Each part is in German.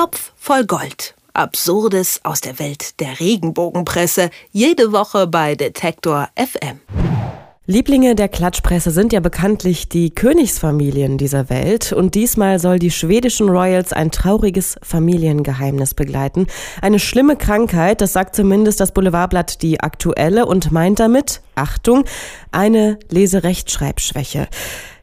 Topf voll Gold. Absurdes aus der Welt der Regenbogenpresse. Jede Woche bei Detektor FM. Lieblinge der Klatschpresse sind ja bekanntlich die Königsfamilien dieser Welt und diesmal soll die schwedischen Royals ein trauriges Familiengeheimnis begleiten. Eine schlimme Krankheit, das sagt zumindest das Boulevardblatt Die Aktuelle und meint damit, Achtung, eine Leserechtschreibschwäche.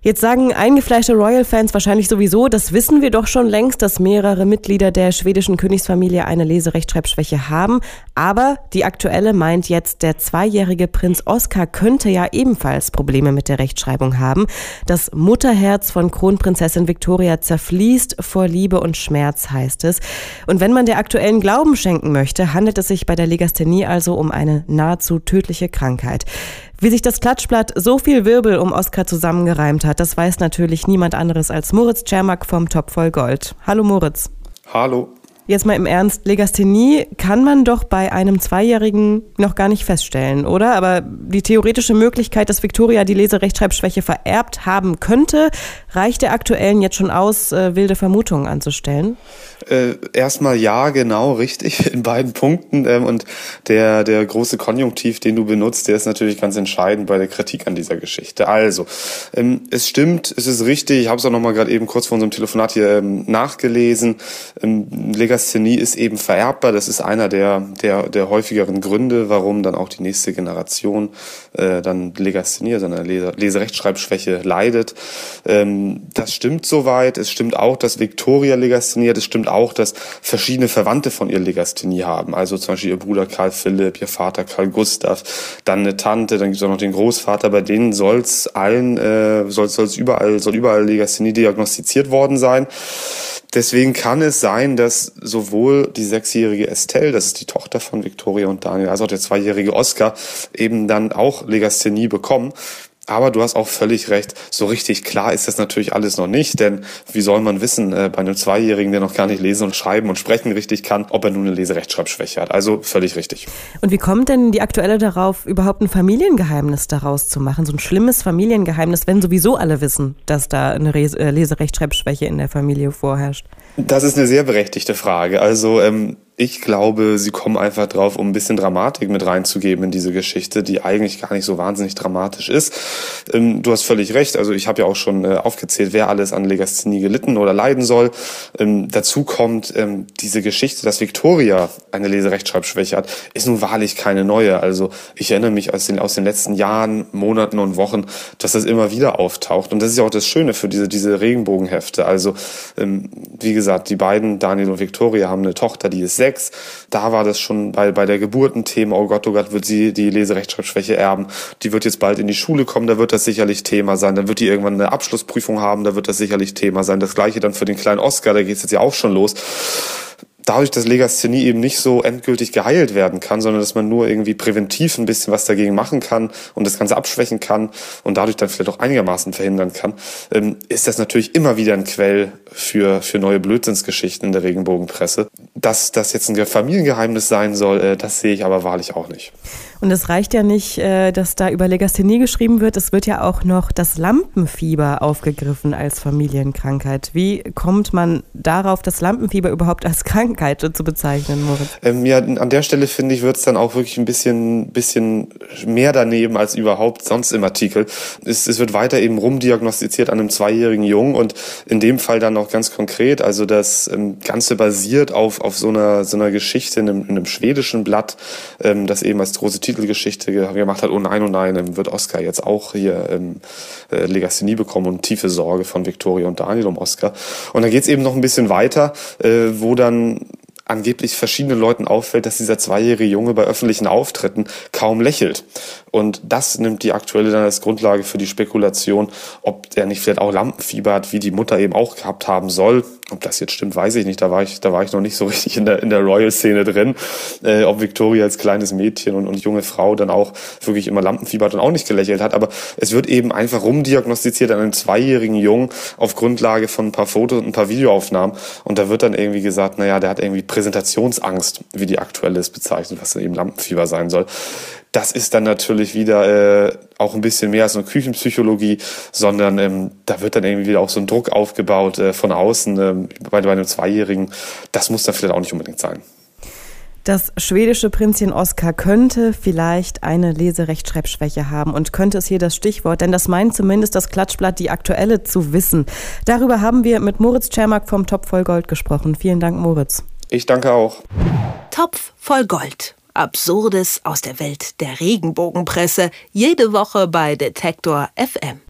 Jetzt sagen eingefleischte Royal-Fans wahrscheinlich sowieso, das wissen wir doch schon längst, dass mehrere Mitglieder der schwedischen Königsfamilie eine Leserechtschreibschwäche haben. Aber die aktuelle meint jetzt, der zweijährige Prinz Oskar könnte ja ebenfalls Probleme mit der Rechtschreibung haben. Das Mutterherz von Kronprinzessin Victoria zerfließt vor Liebe und Schmerz, heißt es. Und wenn man der aktuellen Glauben schenken möchte, handelt es sich bei der Legasthenie also um eine nahezu tödliche Krankheit. Wie sich das Klatschblatt so viel Wirbel um Oskar zusammengereimt hat, das weiß natürlich niemand anderes als Moritz Czermak vom Top voll Gold. Hallo Moritz. Hallo. Jetzt mal im Ernst, Legasthenie kann man doch bei einem Zweijährigen noch gar nicht feststellen, oder? Aber die theoretische Möglichkeit, dass Victoria die Leserechtschreibschwäche vererbt haben könnte, reicht der aktuellen jetzt schon aus, äh, wilde Vermutungen anzustellen? Äh, erstmal ja, genau, richtig, in beiden Punkten. Ähm, und der, der große Konjunktiv, den du benutzt, der ist natürlich ganz entscheidend bei der Kritik an dieser Geschichte. Also, ähm, es stimmt, es ist richtig, ich habe es auch nochmal gerade eben kurz vor unserem Telefonat hier ähm, nachgelesen. Ähm, ist eben vererbbar. Das ist einer der, der, der häufigeren Gründe, warum dann auch die nächste Generation äh, dann Legasthenie, also eine Lese Leserechtschreibschwäche leidet. Ähm, das stimmt soweit. Es stimmt auch, dass Victoria Legasthenie hat. Es stimmt auch, dass verschiedene Verwandte von ihr Legasthenie haben. Also zum Beispiel ihr Bruder Karl Philipp, ihr Vater Karl Gustav, dann eine Tante, dann gibt es auch noch den Großvater. Bei denen soll es allen, äh, soll es überall, soll überall Legasthenie diagnostiziert worden sein. Deswegen kann es sein, dass sowohl die sechsjährige Estelle, das ist die Tochter von Victoria und Daniel, als auch der zweijährige Oscar eben dann auch Legasthenie bekommen. Aber du hast auch völlig recht. So richtig klar ist das natürlich alles noch nicht, denn wie soll man wissen, äh, bei einem Zweijährigen, der noch gar nicht lesen und schreiben und sprechen richtig kann, ob er nun eine Leserechtschreibschwäche hat. Also völlig richtig. Und wie kommt denn die Aktuelle darauf, überhaupt ein Familiengeheimnis daraus zu machen? So ein schlimmes Familiengeheimnis, wenn sowieso alle wissen, dass da eine äh, Leserechtschreibschwäche in der Familie vorherrscht? Das ist eine sehr berechtigte Frage. Also ähm, ich glaube, sie kommen einfach drauf, um ein bisschen Dramatik mit reinzugeben in diese Geschichte, die eigentlich gar nicht so wahnsinnig dramatisch ist. Ähm, du hast völlig recht. Also ich habe ja auch schon äh, aufgezählt, wer alles an Legasthenie gelitten oder leiden soll. Ähm, dazu kommt ähm, diese Geschichte, dass Victoria eine Leserechtschreibschwäche hat, ist nun wahrlich keine neue. Also ich erinnere mich aus den, aus den letzten Jahren, Monaten und Wochen, dass das immer wieder auftaucht. Und das ist ja auch das Schöne für diese, diese Regenbogenhefte. Also ähm, wie gesagt, die beiden, Daniel und Victoria, haben eine Tochter, die ist sechs. Da war das schon bei, bei der Geburt ein Thema, oh Gott, oh Gott, wird sie die Leserechtschreibschwäche erben. Die wird jetzt bald in die Schule kommen, da wird das sicherlich Thema sein. Dann wird die irgendwann eine Abschlussprüfung haben, da wird das sicherlich Thema sein. Das gleiche dann für den kleinen Oscar, da geht es jetzt ja auch schon los dadurch, dass Legasthenie eben nicht so endgültig geheilt werden kann, sondern dass man nur irgendwie präventiv ein bisschen was dagegen machen kann und das Ganze abschwächen kann und dadurch dann vielleicht auch einigermaßen verhindern kann, ähm, ist das natürlich immer wieder ein Quell für, für neue Blödsinnsgeschichten in der Regenbogenpresse. Dass das jetzt ein Familiengeheimnis sein soll, äh, das sehe ich aber wahrlich auch nicht. Und es reicht ja nicht, äh, dass da über Legasthenie geschrieben wird, es wird ja auch noch das Lampenfieber aufgegriffen als Familienkrankheit. Wie kommt man darauf, das Lampenfieber überhaupt als Krankheit zu bezeichnen, Moritz? Ähm, ja, an der Stelle finde ich, wird es dann auch wirklich ein bisschen, bisschen mehr daneben als überhaupt sonst im Artikel. Es, es wird weiter eben rumdiagnostiziert an einem zweijährigen Jungen und in dem Fall dann auch ganz konkret, also das ähm, Ganze basiert auf, auf so einer, so einer Geschichte in einem, in einem schwedischen Blatt, ähm, das eben als große Titelgeschichte gemacht hat, oh nein, oh nein, wird Oscar jetzt auch hier ähm, äh, Legasthenie bekommen und tiefe Sorge von Victoria und Daniel um Oscar. Und dann geht's eben noch ein bisschen weiter, äh, wo dann angeblich verschiedenen Leuten auffällt, dass dieser zweijährige Junge bei öffentlichen Auftritten kaum lächelt. Und das nimmt die aktuelle dann als Grundlage für die Spekulation, ob er nicht vielleicht auch Lampenfieber hat, wie die Mutter eben auch gehabt haben soll. Ob das jetzt stimmt, weiß ich nicht. Da war ich, da war ich noch nicht so richtig in der, in der Royal-Szene drin. Äh, ob Victoria als kleines Mädchen und, und junge Frau dann auch wirklich immer Lampenfieber hat und auch nicht gelächelt hat. Aber es wird eben einfach rumdiagnostiziert an einem zweijährigen Jungen auf Grundlage von ein paar Fotos und ein paar Videoaufnahmen. Und da wird dann irgendwie gesagt, naja, der hat irgendwie Präsentationsangst, wie die aktuelle ist bezeichnet, was dann eben Lampenfieber sein soll. Das ist dann natürlich wieder äh, auch ein bisschen mehr als nur Küchenpsychologie, sondern ähm, da wird dann irgendwie wieder auch so ein Druck aufgebaut äh, von außen ähm, bei, bei einem Zweijährigen. Das muss dann vielleicht auch nicht unbedingt sein. Das schwedische Prinzchen Oskar könnte vielleicht eine Leserechtschreibschwäche haben und könnte es hier das Stichwort, denn das meint zumindest das Klatschblatt die aktuelle zu wissen. Darüber haben wir mit Moritz Czermak vom Topf voll Gold gesprochen. Vielen Dank, Moritz. Ich danke auch. Topf voll Gold. Absurdes aus der Welt der Regenbogenpresse. Jede Woche bei Detektor FM.